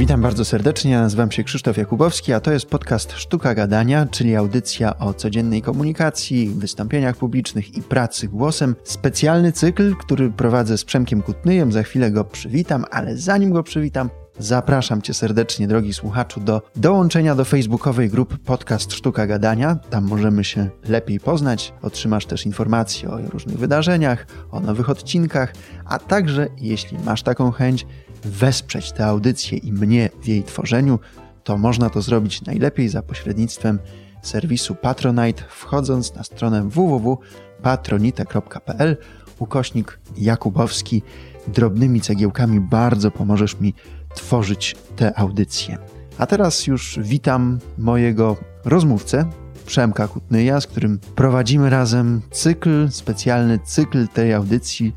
Witam bardzo serdecznie, nazywam się Krzysztof Jakubowski, a to jest podcast Sztuka Gadania, czyli audycja o codziennej komunikacji, wystąpieniach publicznych i pracy głosem. Specjalny cykl, który prowadzę z Przemkiem Kutnyjem, za chwilę go przywitam, ale zanim go przywitam, Zapraszam Cię serdecznie, drogi słuchaczu, do dołączenia do facebookowej grupy Podcast Sztuka Gadania. Tam możemy się lepiej poznać. Otrzymasz też informacje o różnych wydarzeniach, o nowych odcinkach, a także, jeśli masz taką chęć, wesprzeć tę audycję i mnie w jej tworzeniu, to można to zrobić najlepiej za pośrednictwem serwisu Patronite, wchodząc na stronę www.patronite.pl ukośnik Jakubowski. Drobnymi cegiełkami bardzo pomożesz mi tworzyć te audycje. A teraz już witam mojego rozmówcę, Przemka Kutnyja, z którym prowadzimy razem cykl, specjalny cykl tej audycji,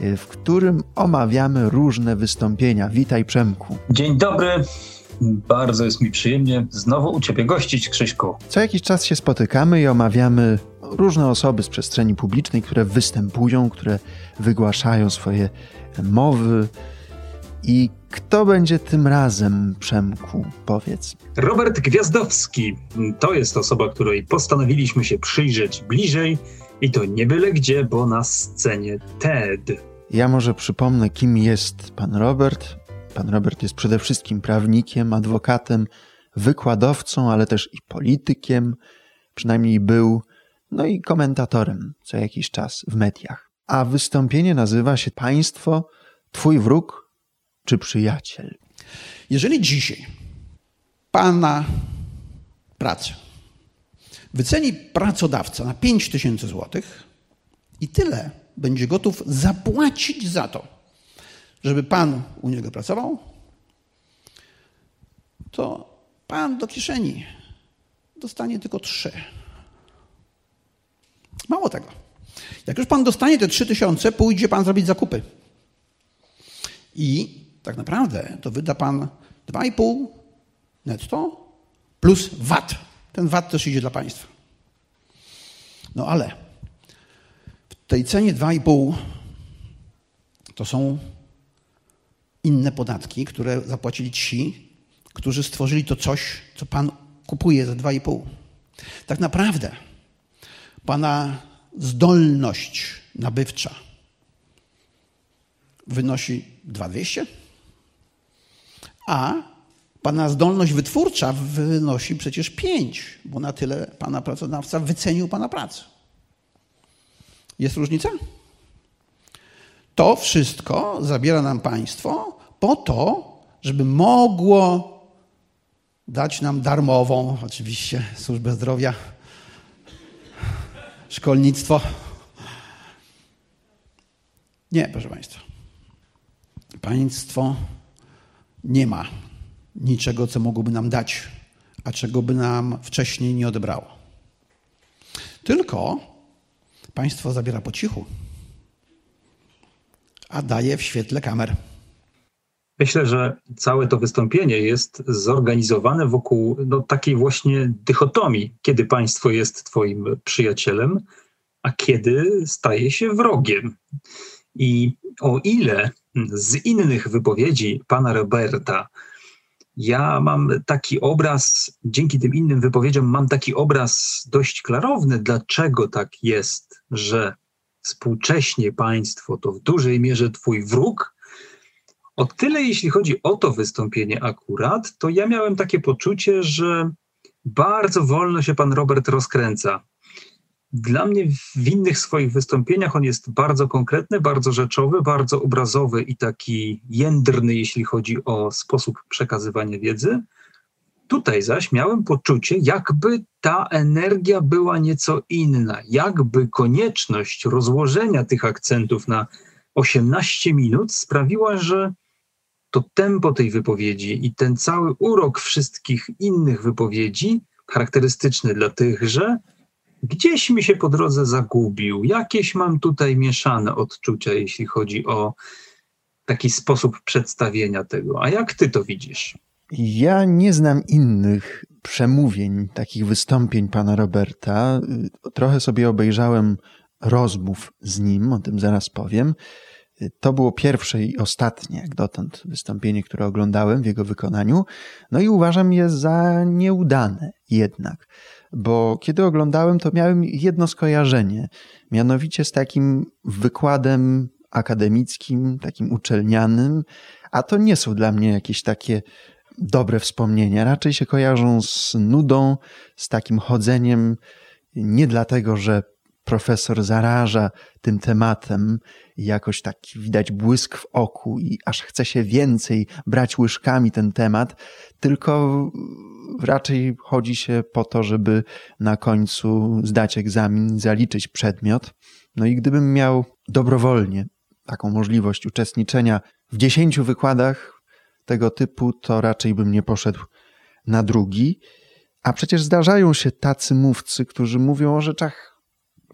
w którym omawiamy różne wystąpienia. Witaj Przemku. Dzień dobry. Bardzo jest mi przyjemnie znowu u Ciebie gościć, Krzyśku. Co jakiś czas się spotykamy i omawiamy różne osoby z przestrzeni publicznej, które występują, które wygłaszają swoje mowy, i kto będzie tym razem, Przemku? Powiedz. Robert Gwiazdowski. To jest osoba, której postanowiliśmy się przyjrzeć bliżej i to nie byle gdzie, bo na scenie TED. Ja może przypomnę, kim jest pan Robert. Pan Robert jest przede wszystkim prawnikiem, adwokatem, wykładowcą, ale też i politykiem. Przynajmniej był, no i komentatorem co jakiś czas w mediach. A wystąpienie nazywa się Państwo, Twój wróg czy przyjaciel. Jeżeli dzisiaj Pana pracę wyceni pracodawca na 5 tysięcy złotych i tyle będzie gotów zapłacić za to, żeby Pan u niego pracował, to Pan do kieszeni dostanie tylko trzy. Mało tego. Jak już Pan dostanie te trzy tysiące, pójdzie Pan zrobić zakupy. I tak naprawdę to wyda pan 2,5 netto plus VAT. Ten VAT też idzie dla państwa. No ale w tej cenie 2,5 to są inne podatki, które zapłacili ci, którzy stworzyli to coś, co pan kupuje za 2,5. Tak naprawdę pana zdolność nabywcza wynosi 2200 a pana zdolność wytwórcza wynosi przecież 5, bo na tyle pana pracodawca wycenił pana pracę. Jest różnica? To wszystko zabiera nam państwo po to, żeby mogło dać nam darmową, oczywiście, służbę zdrowia, szkolnictwo. Nie, proszę Państwa. Państwo nie ma niczego, co mogłoby nam dać, a czego by nam wcześniej nie odebrało. Tylko państwo zabiera po cichu, a daje w świetle kamer. Myślę, że całe to wystąpienie jest zorganizowane wokół no, takiej właśnie dychotomii, kiedy państwo jest twoim przyjacielem, a kiedy staje się wrogiem. I o ile z innych wypowiedzi pana Roberta, ja mam taki obraz, dzięki tym innym wypowiedziom, mam taki obraz dość klarowny, dlaczego tak jest, że współcześnie państwo to w dużej mierze twój wróg. O tyle, jeśli chodzi o to wystąpienie akurat, to ja miałem takie poczucie, że bardzo wolno się pan Robert rozkręca. Dla mnie w innych swoich wystąpieniach on jest bardzo konkretny, bardzo rzeczowy, bardzo obrazowy i taki jędrny, jeśli chodzi o sposób przekazywania wiedzy. Tutaj zaś miałem poczucie, jakby ta energia była nieco inna, jakby konieczność rozłożenia tych akcentów na 18 minut sprawiła, że to tempo tej wypowiedzi i ten cały urok wszystkich innych wypowiedzi, charakterystyczny dla tychże, gdzieś mi się po drodze zagubił. Jakieś mam tutaj mieszane odczucia, jeśli chodzi o taki sposób przedstawienia tego. A jak ty to widzisz? Ja nie znam innych przemówień, takich wystąpień pana Roberta. Trochę sobie obejrzałem rozmów z nim, o tym zaraz powiem. To było pierwsze i ostatnie, jak dotąd, wystąpienie, które oglądałem w jego wykonaniu. No i uważam je za nieudane jednak, bo kiedy oglądałem, to miałem jedno skojarzenie, mianowicie z takim wykładem akademickim, takim uczelnianym, a to nie są dla mnie jakieś takie dobre wspomnienia. Raczej się kojarzą z nudą, z takim chodzeniem, nie dlatego, że profesor zaraża tym tematem, jakoś tak widać błysk w oku i aż chce się więcej brać łyżkami ten temat, tylko raczej chodzi się po to, żeby na końcu zdać egzamin, zaliczyć przedmiot. No i gdybym miał dobrowolnie taką możliwość uczestniczenia w dziesięciu wykładach tego typu, to raczej bym nie poszedł na drugi. A przecież zdarzają się tacy mówcy, którzy mówią o rzeczach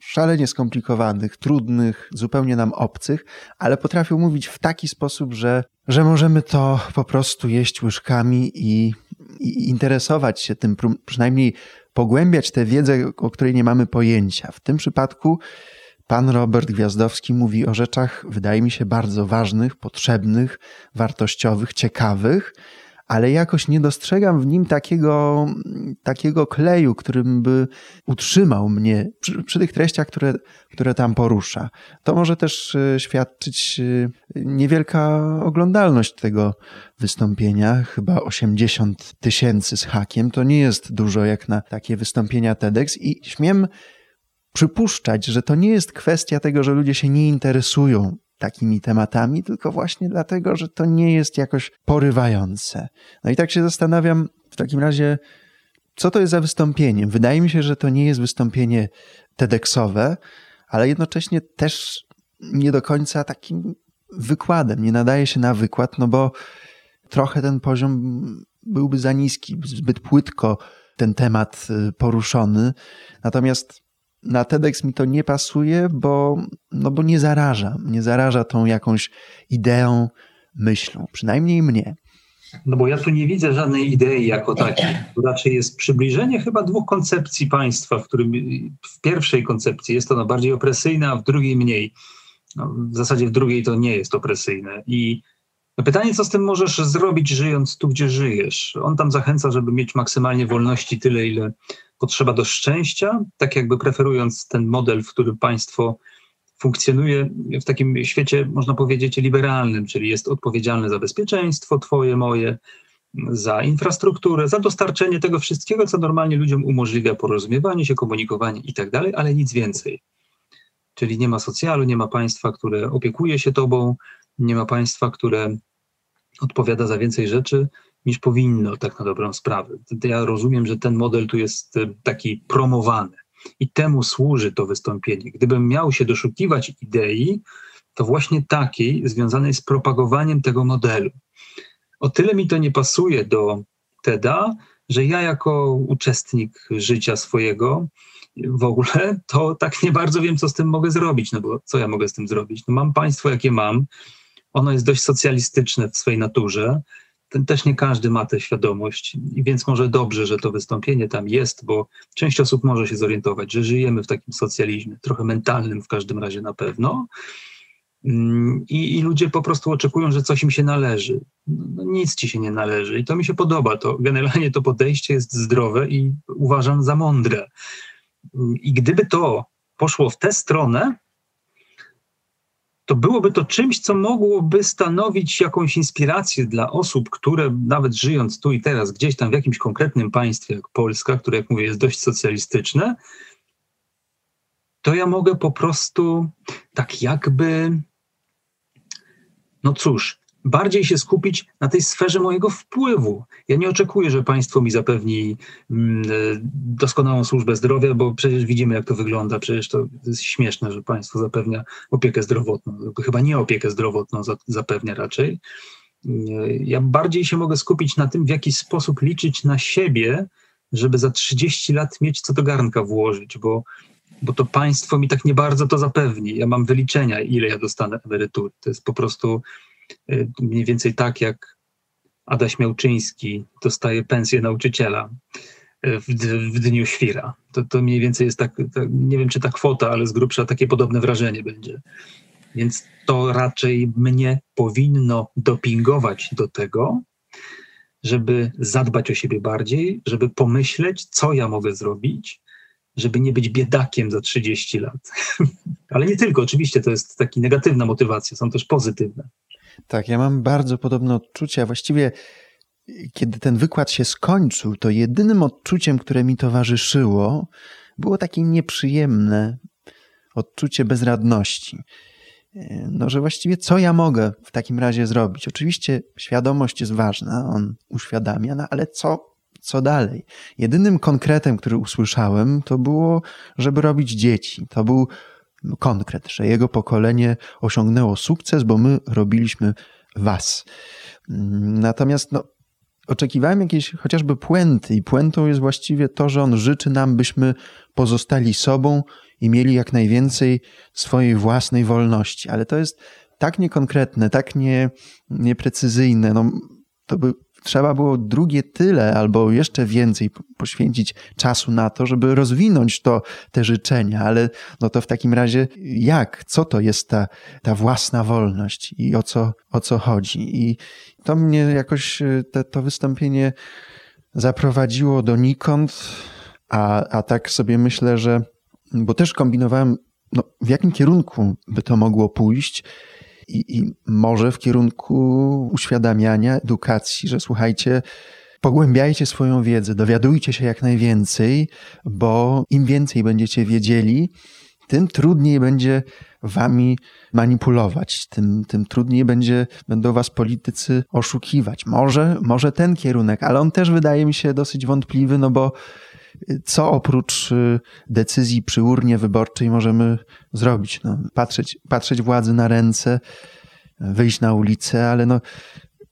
szalenie skomplikowanych, trudnych, zupełnie nam obcych, ale potrafią mówić w taki sposób, że, że możemy to po prostu jeść łyżkami i, i interesować się tym, przynajmniej pogłębiać tę wiedzę, o której nie mamy pojęcia. W tym przypadku Pan Robert Gwiazdowski mówi o rzeczach, wydaje mi się, bardzo ważnych, potrzebnych, wartościowych, ciekawych, ale jakoś nie dostrzegam w nim takiego, takiego kleju, którym by utrzymał mnie przy, przy, tych treściach, które, które tam porusza. To może też e, świadczyć e, niewielka oglądalność tego wystąpienia, chyba 80 tysięcy z hakiem. To nie jest dużo jak na takie wystąpienia TEDx i śmiem przypuszczać, że to nie jest kwestia tego, że ludzie się nie interesują takimi tematami, tylko właśnie dlatego, że to nie jest jakoś porywające. No i tak się zastanawiam w takim razie, co to jest za wystąpienie. Wydaje mi się, że to nie jest wystąpienie TEDxowe, ale jednocześnie też nie do końca takim wykładem. Nie nadaje się na wykład, no bo trochę ten poziom byłby za niski, zbyt płytko ten temat y, poruszony. Natomiast na TEDx mi to nie pasuje, bo, no bo nie zaraża. Nie zaraża tą jakąś ideą, myślą. Przynajmniej mnie. No bo ja tu nie widzę żadnej idei jako takiej. To raczej jest przybliżenie chyba dwóch koncepcji państwa, w którym w pierwszej koncepcji jest ono bardziej opresyjne, a w drugiej mniej. No, w zasadzie w drugiej to nie jest opresyjne. I pytanie, co z tym możesz zrobić, żyjąc tu, gdzie żyjesz? On tam zachęca, żeby mieć maksymalnie wolności tyle, ile potrzeba do szczęścia, tak jakby preferując ten model, w którym państwo funkcjonuje w takim świecie, można powiedzieć, liberalnym, czyli jest odpowiedzialne za bezpieczeństwo twoje, moje, za infrastrukturę, za dostarczenie tego wszystkiego, co normalnie ludziom umożliwia porozumiewanie się, komunikowanie i tak dalej, ale nic więcej. Czyli nie ma socjalu, nie ma państwa, które opiekuje się tobą, nie ma państwa, które odpowiada za więcej rzeczy, niż powinno, tak na dobrą sprawę. Ja rozumiem, że ten model tu jest e, taki promowany i temu służy to wystąpienie. Gdybym miał się doszukiwać idei, to właśnie takiej związanej z propagowaniem tego modelu. O tyle mi to nie pasuje do TEDa, że ja jako uczestnik życia swojego w ogóle, to tak nie bardzo wiem, co z tym mogę zrobić, no bo co ja mogę z tym zrobić? No mam państwo, jakie mam, ono jest dość socjalistyczne w swojej naturze, ten też nie każdy ma tę świadomość, więc może dobrze, że to wystąpienie tam jest, bo część osób może się zorientować, że żyjemy w takim socjalizmie, trochę mentalnym w każdym razie na pewno. Mm, I, I, ludzie po prostu oczekują, że coś im się należy. No, no, nic ci się nie należy. I to mi się podoba. To generalnie to podejście jest zdrowe i uważam za mądre. I gdyby to poszło w tę stronę, to byłoby to czymś, co mogłoby stanowić jakąś inspirację dla osób, które nawet żyjąc tu i teraz, gdzieś tam w jakimś konkretnym państwie jak Polska, które, jak mówię, jest dość socjalistyczne, to ja mogę po prostu tak jakby, no cóż, bardziej się skupić na tej sferze mojego wpływu. Ja nie oczekuję, że państwo mi zapewni mm, e, doskonałą służbę zdrowia, bo przecież widzimy, jak to wygląda. Przecież to jest śmieszne, że państwo zapewnia opiekę zdrowotną. Chyba nie opiekę zdrowotną zapewnia raczej. E, ja bardziej się mogę skupić na tym, w jaki sposób liczyć na siebie, żeby za 30 lat mieć co do garnka włożyć, bo bo to państwo mi tak nie bardzo to zapewni. Ja mam wyliczenia, ile ja dostanę emerytury. To jest po prostu mniej więcej tak jak Adaś Miałczyński dostaje pensję nauczyciela y, w, w dniu świra. To, to mniej więcej jest tak, tak, nie wiem czy ta kwota, ale z grubsza takie podobne wrażenie będzie. Więc to raczej mnie powinno dopingować do tego, żeby zadbać o siebie bardziej, żeby pomyśleć, co ja mogę zrobić, żeby nie być biedakiem za 30 lat. Ale nie tylko, oczywiście to jest taka negatywna motywacja, są też pozytywne. Tak, ja mam bardzo podobne odczucia. Właściwie, kiedy ten wykład się skończył, to jedynym odczuciem, które mi towarzyszyło, było takie nieprzyjemne odczucie bezradności. No, że właściwie co ja mogę w takim razie zrobić? Oczywiście świadomość jest ważna, on uświadamia, no ale co, co dalej? Jedynym konkretem, który usłyszałem, to było, żeby robić dzieci. To był konkret, że jego pokolenie osiągnęło sukces, bo my robiliśmy was. Natomiast no, oczekiwałem jakiejś chociażby puenty i puentą jest właściwie to, że on życzy nam, byśmy pozostali sobą i mieli jak najwięcej swojej własnej wolności. Ale to jest tak niekonkretne, tak nie, nieprecyzyjne. No, to by trzeba było drugie tyle albo jeszcze więcej poświęcić czasu na to, żeby rozwinąć to, te życzenia, ale no to w takim razie jak? Co to jest ta, ta własna wolność i o co, o co chodzi? I to mnie jakoś, e, te, to wystąpienie zaprowadziło donikąd, a, a tak sobie myślę, że, bo też kombinowałem, no, w jakim kierunku by to mogło pójść, i, i może w kierunku uświadamiania, edukacji, że słuchajcie, pogłębiajcie swoją wiedzę, dowiadujcie się jak najwięcej, bo im więcej będziecie wiedzieli, tym trudniej będzie wami manipulować, tym, tym trudniej będzie, będą was politycy oszukiwać. Może, może ten kierunek, ale on też wydaje mi się dosyć wątpliwy, no bo co oprócz y, decyzji przy urnie wyborczej możemy zrobić? No, patrzeć, patrzeć władzy na ręce, wyjść na ulicę, ale no,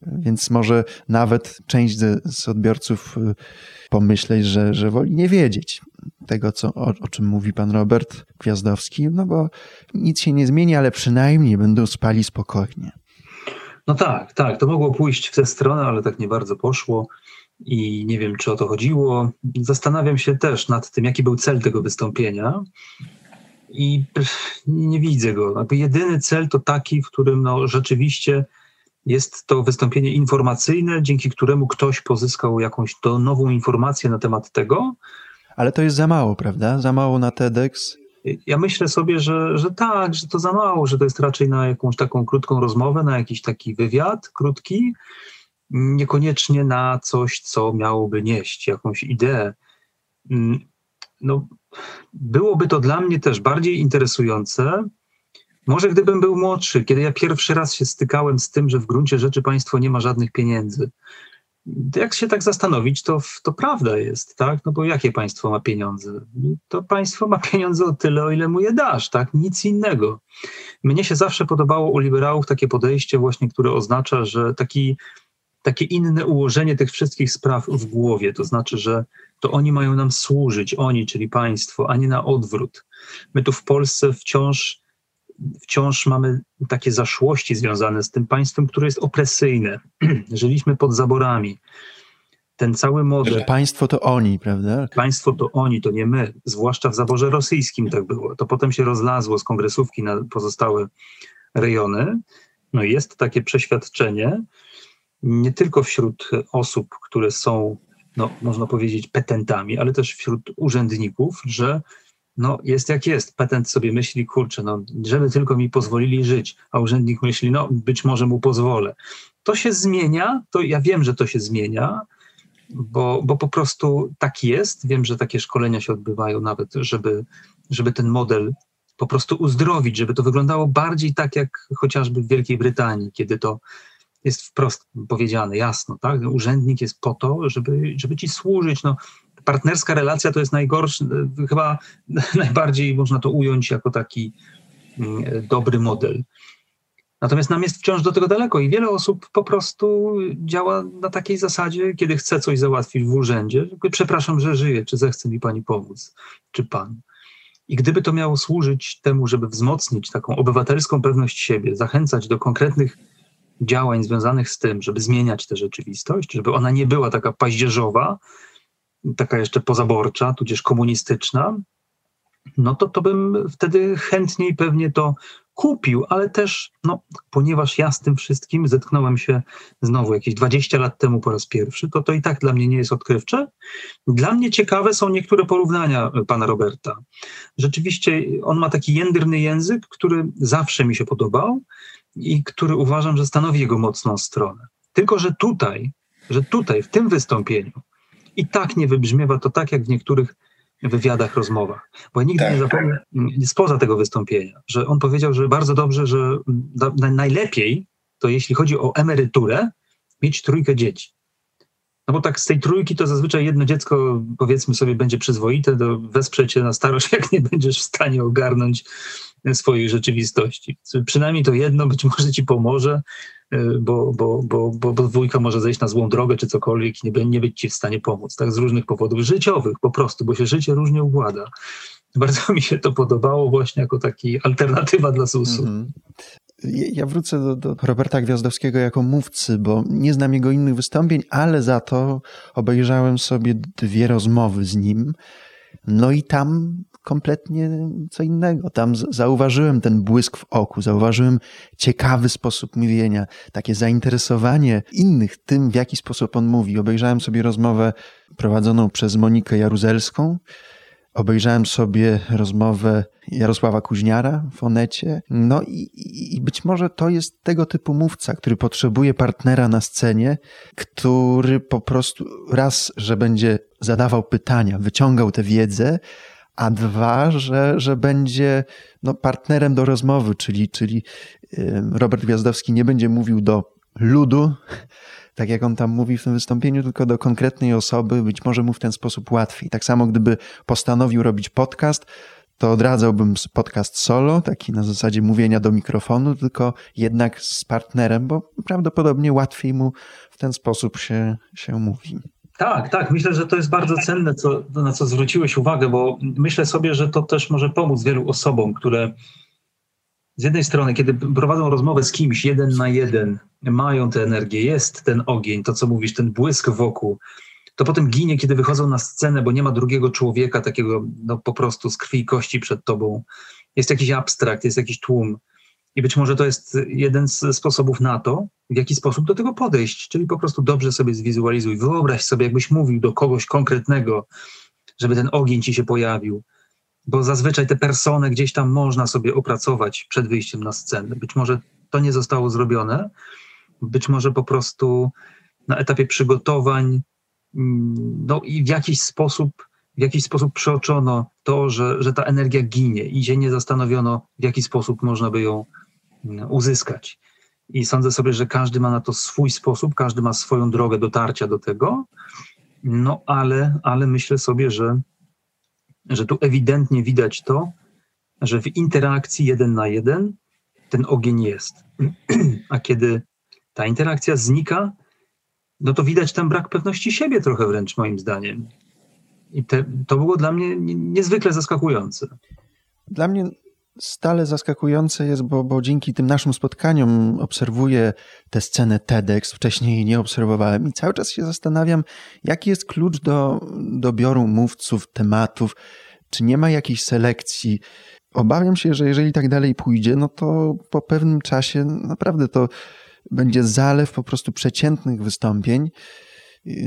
więc może nawet część z odbiorców y, pomyśleć, że, że woli nie wiedzieć tego, co, o, o, czym mówi pan Robert Gwiazdowski, no bo nic się nie zmieni, ale przynajmniej będą spali spokojnie. No tak, tak, to mogło pójść w tę stronę, ale tak nie bardzo poszło i nie wiem, czy o to chodziło. Zastanawiam się też nad tym, jaki był cel tego wystąpienia i nie widzę go. Jakby jedyny cel to taki, w którym no, rzeczywiście jest to wystąpienie informacyjne, dzięki któremu ktoś pozyskał jakąś to nową informację na temat tego. Ale to jest za mało, prawda? Za mało na TEDx. Ja myślę sobie, że, że tak, że to za mało, że to jest raczej na jakąś taką krótką rozmowę, na jakiś taki wywiad krótki niekoniecznie na coś, co miałoby nieść jakąś ideę. Mm, no, byłoby to dla mnie też bardziej interesujące, może gdybym był młodszy, kiedy ja pierwszy raz się stykałem z tym, że w gruncie rzeczy państwo nie ma żadnych pieniędzy. Jak się tak zastanowić, to, to prawda jest, tak? No bo jakie państwo ma pieniądze? To państwo ma pieniądze o tyle, o ile mu je dasz, tak? Nic innego. Mnie się zawsze podobało u liberałów takie podejście właśnie, które oznacza, że taki takie inne ułożenie tych wszystkich spraw w głowie. To znaczy, że to oni mają nam służyć, oni, czyli państwo, a nie na odwrót. My tu w Polsce wciąż, wciąż mamy takie zaszłości związane z tym państwem, które jest opresyjne. Żyliśmy pod zaborami. Ten cały model. Że państwo to oni, prawda? Państwo to oni, to nie my. Zwłaszcza w zaborze rosyjskim tak było. To potem się rozlazło z kongresówki na pozostałe rejony. No i jest takie przeświadczenie, nie tylko wśród osób, które są, no, można powiedzieć, petentami, ale też wśród urzędników, że no, jest jak jest. Petent sobie myśli, kurczę, no, żeby tylko mi pozwolili żyć, a urzędnik myśli, no, być może mu pozwolę. To się zmienia, to ja wiem, że to się zmienia, bo, bo po prostu tak jest. Wiem, że takie szkolenia się odbywają nawet, żeby, żeby ten model po prostu uzdrowić, żeby to wyglądało bardziej tak jak chociażby w Wielkiej Brytanii, kiedy to jest wprost powiedziane, jasno, tak? Urzędnik jest po to, żeby, żeby ci służyć. No, partnerska relacja to jest najgorszy, chyba najbardziej można to ująć jako taki mm, dobry model. Natomiast nam jest wciąż do tego daleko i wiele osób po prostu działa na takiej zasadzie, kiedy chce coś załatwić w urzędzie. Przepraszam, że żyję, czy zechce mi pani pomóc, czy pan. I gdyby to miało służyć temu, żeby wzmocnić taką obywatelską pewność siebie, zachęcać do konkretnych działań związanych z tym, żeby zmieniać tę rzeczywistość, żeby ona nie była taka paździerzowa, taka jeszcze pozaborcza, tudzież komunistyczna, no to, to bym wtedy chętniej pewnie to kupił, ale też, no, ponieważ ja z tym wszystkim zetknąłem się znowu jakieś 20 lat temu po raz pierwszy, to to i tak dla mnie nie jest odkrywcze. Dla mnie ciekawe są niektóre porównania pana Roberta. Rzeczywiście on ma taki jędrny język, który zawsze mi się podobał i który uważam, że stanowi jego mocną stronę. Tylko, że tutaj, że tutaj, w tym wystąpieniu, i tak nie wybrzmiewa to tak, jak w niektórych wywiadach, rozmowach. Bo ja nigdy tak. nie zapomnę, spoza tego wystąpienia, że on powiedział, że bardzo dobrze, że najlepiej to jeśli chodzi o emeryturę, mieć trójkę dzieci. No bo tak z tej trójki to zazwyczaj jedno dziecko, powiedzmy sobie, będzie przyzwoite, do, wesprze cię na starość, jak nie będziesz w stanie ogarnąć swojej rzeczywistości. Przynajmniej to jedno być może ci pomoże, y, bo, bo, bo, bo, bo dwójka może zejść na złą drogę czy cokolwiek i nie, nie być ci w stanie pomóc. Tak z różnych powodów życiowych po prostu, bo się życie różnie układa. Bardzo mi się to podobało właśnie jako taki alternatywa dla ZUS-u. Mm -hmm. Ja wrócę do, do, Roberta Gwiazdowskiego jako mówcy, bo nie znam jego innych wystąpień, ale za to obejrzałem sobie dwie rozmowy z nim. No i tam kompletnie co innego. Tam zauważyłem ten błysk w oku, zauważyłem ciekawy sposób mówienia, takie zainteresowanie innych tym, w jaki sposób on mówi. Obejrzałem sobie rozmowę prowadzoną przez Monikę Jaruzelską, Obejrzałem sobie rozmowę Jarosława Kuźniara w Onecie. No i, i, być może to jest tego typu mówca, który potrzebuje partnera na scenie, który po prostu raz, że będzie zadawał pytania, wyciągał tę wiedzę, a dwa, że, że będzie no, partnerem do rozmowy, czyli, czyli Robert Gwiazdowski nie będzie mówił do ludu, tak jak on tam mówi w tym wystąpieniu, tylko do konkretnej osoby, być może mu w ten sposób łatwiej. Tak samo gdyby postanowił robić podcast, to odradzałbym podcast solo, taki na zasadzie mówienia do mikrofonu, tylko jednak z partnerem, bo prawdopodobnie łatwiej mu w ten sposób się, się mówi. Tak, tak. Myślę, że to jest bardzo cenne, co, na co zwróciłeś uwagę, bo myślę sobie, że to też może pomóc wielu osobom, które z jednej strony, kiedy prowadzą rozmowę z kimś jeden na jeden, mają tę energię, jest ten ogień, to co mówisz, ten błysk wokół, to potem ginie, kiedy wychodzą na scenę, bo nie ma drugiego człowieka takiego no, po prostu z krwi i kości przed tobą. Jest jakiś abstrakt, jest jakiś tłum. I być może to jest jeden z sposobów na to, w jaki sposób do tego podejść. Czyli po prostu dobrze sobie zwizualizuj. Wyobraź sobie, jakbyś mówił do kogoś konkretnego, żeby ten ogień ci się pojawił bo zazwyczaj te persony gdzieś tam można sobie opracować przed wyjściem na scenę. Być może to nie zostało zrobione, być może po prostu na etapie przygotowań mm, no i w jakiś sposób w jakiś sposób przeoczono to, że, że ta energia ginie i się nie zastanowiono, w jaki sposób można by ją mm, uzyskać. I sądzę sobie, że każdy ma na to swój sposób, każdy ma swoją drogę dotarcia do tego, no ale, ale myślę sobie, że że tu ewidentnie widać to, że w interakcji jeden na jeden ten ogień jest. A kiedy ta interakcja znika, no to widać tam brak pewności siebie trochę wręcz moim zdaniem. I te, to było dla mnie niezwykle zaskakujące. Dla mnie stale zaskakujące jest, bo, bo dzięki tym naszym spotkaniom obserwuję tę scenę TEDx, wcześniej jej nie obserwowałem i cały czas się zastanawiam, jaki jest klucz do dobioru mówców, tematów, czy nie ma jakiejś selekcji. Obawiam się, że jeżeli tak dalej pójdzie, no to po pewnym czasie naprawdę to będzie zalew po prostu przeciętnych wystąpień,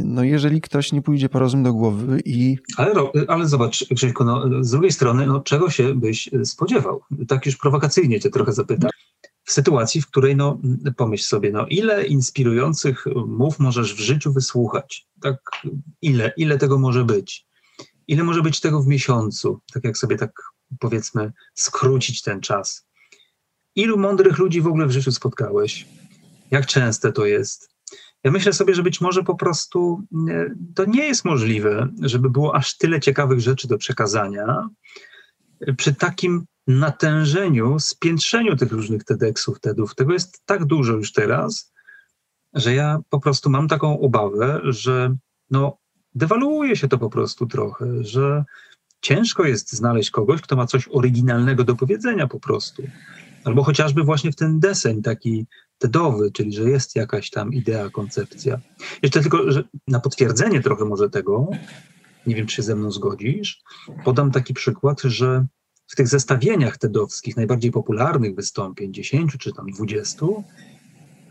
no jeżeli ktoś nie pójdzie po rozum do głowy i... Ale, ale zobacz, Krzyśku, no, z drugiej strony, no, czego się byś spodziewał? Tak już prowokacyjnie cię trochę zapytam. W sytuacji, w której, no, pomyśl sobie, no, ile inspirujących mów możesz w życiu wysłuchać? Tak, ile, ile tego może być? Ile może być tego w miesiącu? Tak jak sobie tak, powiedzmy, skrócić ten czas. Ilu mądrych ludzi w ogóle w życiu spotkałeś? Jak częste to jest? Ja myślę sobie, że być może po prostu e, to nie jest możliwe, żeby było aż tyle ciekawych rzeczy do przekazania przy takim natężeniu, spiętrzeniu tych różnych TEDxów, TEDów. Tego jest tak dużo już teraz, że ja po prostu mam taką obawę, że no, dewaluuje się to po prostu trochę, że ciężko jest znaleźć kogoś, kto ma coś oryginalnego do powiedzenia po prostu. Albo chociażby właśnie w ten deseń taki TEDowy, czyli że jest jakaś tam idea, koncepcja. Jeszcze tylko, że na potwierdzenie trochę może tego, nie wiem, czy się ze mną zgodzisz, podam taki przykład, że w tych zestawieniach tedowskich, najbardziej popularnych wystąpień, 10 czy tam 20,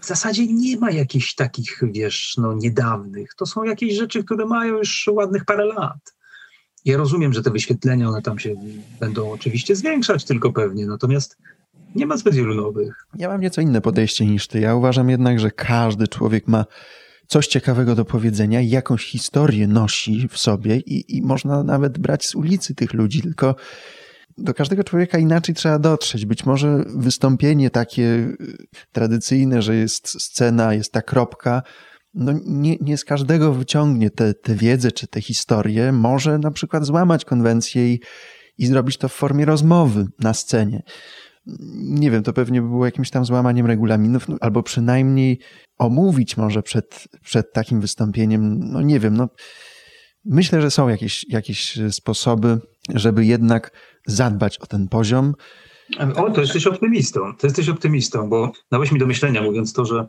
w zasadzie nie ma jakichś takich, wiesz, no niedawnych. To są jakieś rzeczy, które mają już ładnych parę lat. Ja rozumiem, że te wyświetlenia, one tam się będą oczywiście zwiększać tylko pewnie, natomiast nie ma zbyt wielu nowych. Ja mam nieco inne podejście niż ty. Ja uważam jednak, że każdy człowiek ma coś ciekawego do powiedzenia, jakąś historię nosi w sobie i, i można nawet brać z ulicy tych ludzi, tylko do każdego człowieka inaczej trzeba dotrzeć. Być może wystąpienie takie y, tradycyjne, że jest scena, jest ta kropka, no nie, nie z każdego wyciągnie tę wiedzę czy tę historię. Może na przykład złamać konwencję i, i zrobić to w formie rozmowy na scenie. Nie wiem, to pewnie by było jakimś tam złamaniem regulaminów, no, albo przynajmniej omówić może przed, przed takim wystąpieniem, no nie wiem, no myślę, że są jakieś, jakieś sposoby, żeby jednak zadbać o ten poziom. O, to jesteś optymistą. To jesteś optymistą, bo dałeś mi do myślenia, mówiąc to, że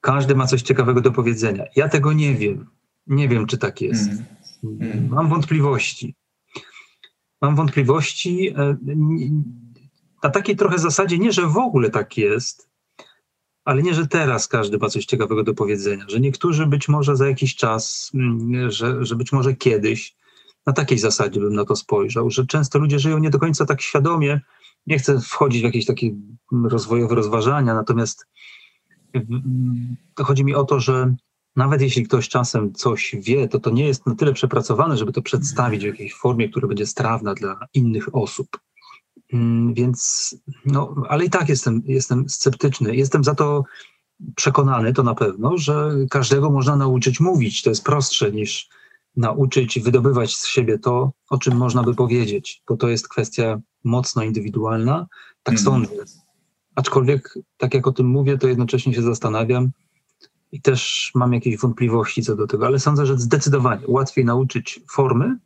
każdy ma coś ciekawego do powiedzenia. Ja tego nie wiem. Nie wiem, czy tak jest. Mm. Mam wątpliwości. Mam wątpliwości e, na takiej trochę zasadzie, nie, że w ogóle tak jest, ale nie, że teraz każdy ma coś ciekawego do powiedzenia, że niektórzy być może za jakiś czas, mm, że, że być może kiedyś na takiej zasadzie bym na to spojrzał, że często ludzie żyją nie do końca tak świadomie. Nie chcę wchodzić w jakieś takie rozwojowe rozważania, natomiast to chodzi mi o to, że nawet jeśli ktoś czasem coś wie, to to nie jest na tyle przepracowane, żeby to przedstawić w jakiejś formie, która będzie strawna dla innych osób. Mm, więc, no, ale i tak jestem, jestem sceptyczny. Jestem za to przekonany, to na pewno, że każdego można nauczyć mówić. To jest prostsze niż nauczyć wydobywać z siebie to, o czym można by powiedzieć, bo to jest kwestia mocno indywidualna. Tak mm. sądzę. Aczkolwiek, tak jak o tym mówię, to jednocześnie się zastanawiam i też mam jakieś wątpliwości co do tego, ale sądzę, że zdecydowanie łatwiej nauczyć formy,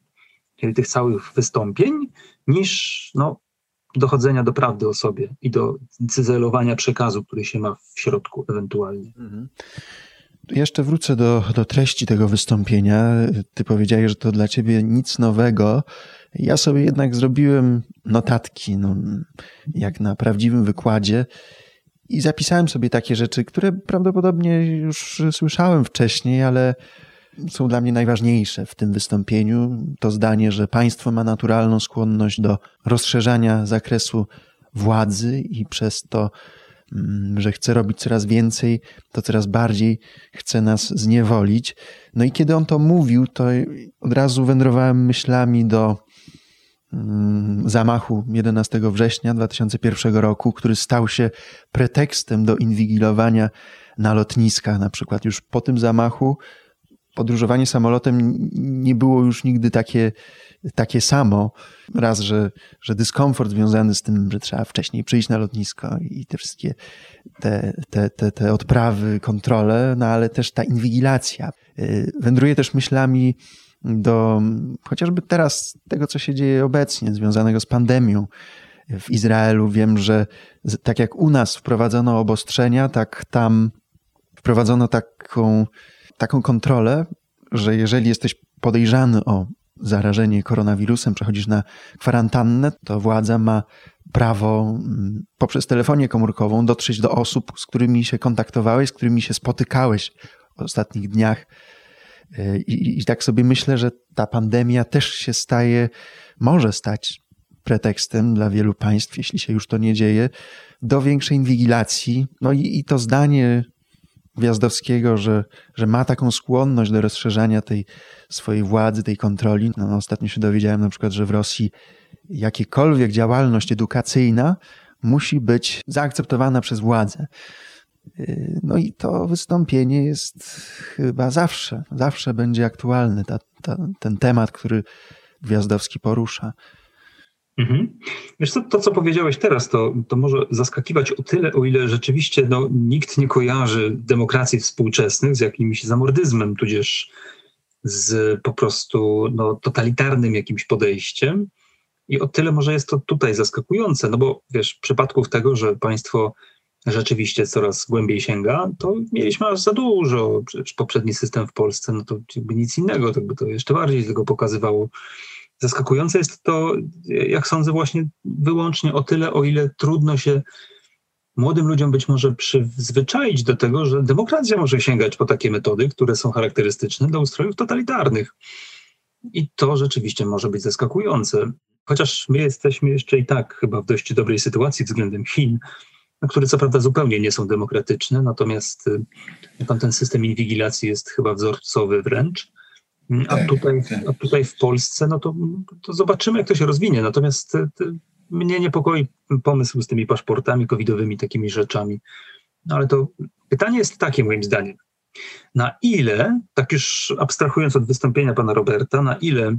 czyli tych całych wystąpień, niż no, dochodzenia do prawdy o sobie i do cyzelowania przekazu, który się ma w środku ewentualnie. Mhm. Jeszcze wrócę do, do treści tego wystąpienia. Ty powiedziałeś, że to dla ciebie nic nowego. Ja sobie jednak zrobiłem notatki, no, jak na prawdziwym wykładzie, i zapisałem sobie takie rzeczy, które prawdopodobnie już słyszałem wcześniej, ale są dla mnie najważniejsze w tym wystąpieniu. To zdanie, że państwo ma naturalną skłonność do rozszerzania zakresu władzy i przez to Mm, że chce robić coraz więcej, to coraz bardziej chce nas zniewolić. No i kiedy on to mówił, to od razu wędrowałem myślami do mm, zamachu 11 września 2001 roku, który stał się pretekstem do inwigilowania na lotniskach. Na przykład już po tym zamachu podróżowanie samolotem nie było już nigdy takie takie samo. Raz, że, że dyskomfort związany z tym, że trzeba wcześniej przyjść na lotnisko i te wszystkie te, te, te, te odprawy, kontrole, no ale też ta inwigilacja. Y, wędruję też myślami do chociażby teraz tego, co się dzieje obecnie, związanego z pandemią. W Izraelu wiem, że tak jak u nas wprowadzono obostrzenia, tak tam wprowadzono taką, taką kontrolę, że jeżeli jesteś podejrzany o zarażenie koronawirusem, przechodzisz na kwarantannę, to władza ma prawo mm, poprzez telefonię komórkową dotrzeć do osób, z którymi się kontaktowałeś, z którymi się spotykałeś w ostatnich dniach. I, I, tak sobie myślę, że ta pandemia też się staje, może stać pretekstem dla wielu państw, jeśli się już to nie dzieje, do większej inwigilacji. No i, i to zdanie Gwiazdowskiego, że, że ma taką skłonność do rozszerzania tej swojej władzy, tej kontroli. No, ostatnio się dowiedziałem na przykład, że w Rosji jakiekolwiek działalność edukacyjna musi być zaakceptowana przez władzę. No i to wystąpienie jest chyba zawsze, zawsze będzie aktualny, ta, ta, ten temat, który Gwiazdowski porusza. Mhm. Wiesz co, to co powiedziałeś teraz, to, to może zaskakiwać o tyle, o ile rzeczywiście no, nikt nie kojarzy demokracji współczesnych z jakimś zamordyzmem, tudzież z po prostu no, totalitarnym jakimś podejściem. I o tyle może jest to tutaj zaskakujące, no bo wiesz, przypadków tego, że państwo rzeczywiście coraz głębiej sięga, to mieliśmy aż za dużo. Przecież poprzedni system w Polsce, no to jakby nic innego, to by to jeszcze bardziej tego pokazywało Zaskakujące jest to, jak sądzę, właśnie wyłącznie o tyle, o ile trudno się młodym ludziom być może przyzwyczaić do tego, że demokracja może sięgać po takie metody, które są charakterystyczne dla ustrojów totalitarnych. I to rzeczywiście może być zaskakujące. Chociaż my jesteśmy jeszcze i tak chyba w dość dobrej sytuacji względem Chin, które co prawda zupełnie nie są demokratyczne, natomiast y, tam ten system inwigilacji jest chyba wzorcowy wręcz. Mm, a, tak, tutaj, tak. a tutaj w Polsce, no to, to zobaczymy, jak to się rozwinie. Natomiast y, mnie niepokoi pomysł z tymi paszportami covidowymi, takimi rzeczami. No ale to pytanie jest takie moim zdaniem. Na ile, tak już abstrahując od wystąpienia pana Roberta, na ile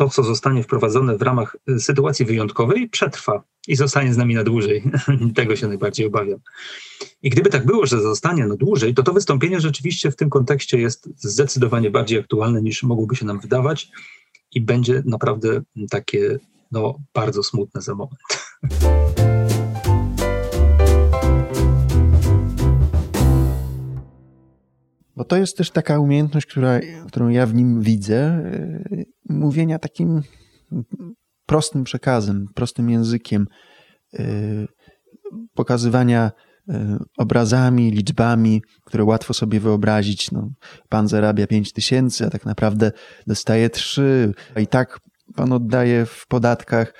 to, co zostanie wprowadzone w ramach sytuacji wyjątkowej, przetrwa i zostanie z nami na dłużej. Tego się najbardziej obawiam. I gdyby tak było, że zostanie na dłużej, to to wystąpienie rzeczywiście w tym kontekście jest zdecydowanie bardziej aktualne niż mogłoby się nam wydawać i będzie naprawdę takie no, bardzo smutne za moment. Bo to jest też taka umiejętność, która, którą ja w nim widzę, yy, mówienia takim prostym przekazem, prostym językiem, yy, pokazywania yy, obrazami, liczbami, które łatwo sobie wyobrazić. No, pan zarabia 5 tysięcy, a tak naprawdę dostaje 3, a i tak pan oddaje w podatkach,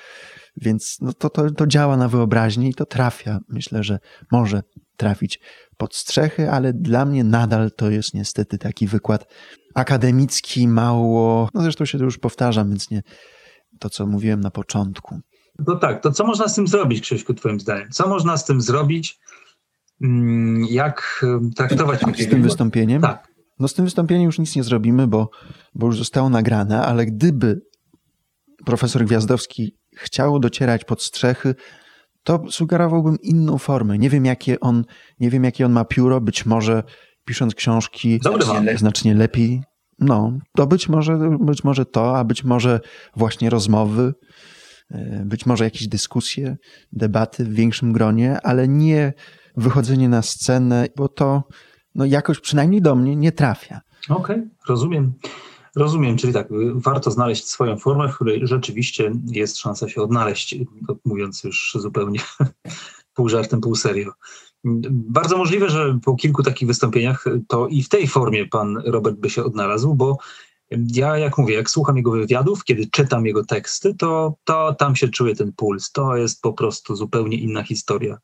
więc no to, to, to działa na wyobraźnię i to trafia. Myślę, że może trafić pod strzechy, ale dla mnie nadal to jest niestety taki wykład akademicki, mało. No zresztą się to już powtarzam, więc nie to, co mówiłem na początku. No tak, to co można z tym zrobić, Krzyśku, Twoim zdaniem? Co można z tym zrobić? Mm, jak traktować Z tym wystąpieniem? Tak. No z tym wystąpieniem już nic nie zrobimy, bo, bo już zostało nagrane, ale gdyby profesor Gwiazdowski chciał docierać pod strzechy, to sugerowałbym inną formę. Nie wiem, jakie on, nie wiem, jakie on ma pióro, być może pisząc książki znacznie, znacznie lepiej. No, to być może, być może to, a być może właśnie rozmowy, e, być może jakieś dyskusje, debaty w większym gronie, ale nie wychodzenie na scenę, bo to no, jakoś przynajmniej do mnie nie trafia. Okej, okay, rozumiem. Rozumiem, czyli tak, warto znaleźć swoją formę, w której rzeczywiście jest szansa się odnaleźć, mówiąc już zupełnie pół żartem, pół serio. Bardzo możliwe, że po kilku takich wystąpieniach to i w tej formie pan Robert by się odnalazł, bo ja, jak mówię, jak słucham jego wywiadów, kiedy czytam jego teksty, to, to tam się czuje ten puls. To jest po prostu zupełnie inna historia.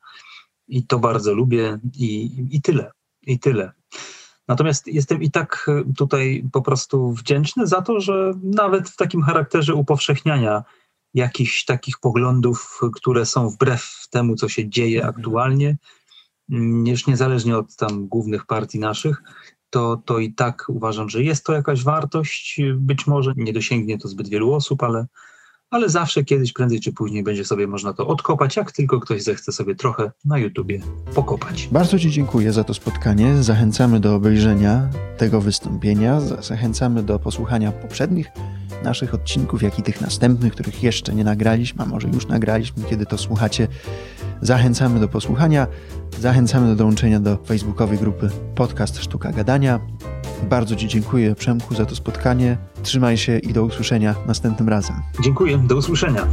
I to bardzo lubię i, i tyle. I tyle. Natomiast jestem i tak e, tutaj po prostu wdzięczny za to, że nawet w takim charakterze upowszechniania jakichś takich poglądów, które są wbrew temu, co się dzieje mhm. aktualnie, mm, już niezależnie od tam głównych partii naszych, to, to i tak uważam, że jest to jakaś wartość. Być może nie dosięgnie to zbyt wielu osób, ale, ale zawsze kiedyś, prędzej czy później będzie sobie można to odkopać, jak tylko ktoś zechce sobie trochę na YouTubie pokopać. Bardzo Ci dziękuję za to spotkanie. Zachęcamy do obejrzenia tego wystąpienia, zachęcamy do posłuchania poprzednich naszych odcinków, jak i tych następnych, których jeszcze nie nagraliśmy, a może już nagraliśmy, kiedy to słuchacie. Zachęcamy do posłuchania, zachęcamy do dołączenia do facebookowej grupy Podcast Sztuka Gadania. Bardzo Ci dziękuję, Przemku, za to spotkanie. Trzymaj się i do usłyszenia następnym razem. Dziękuję, do usłyszenia.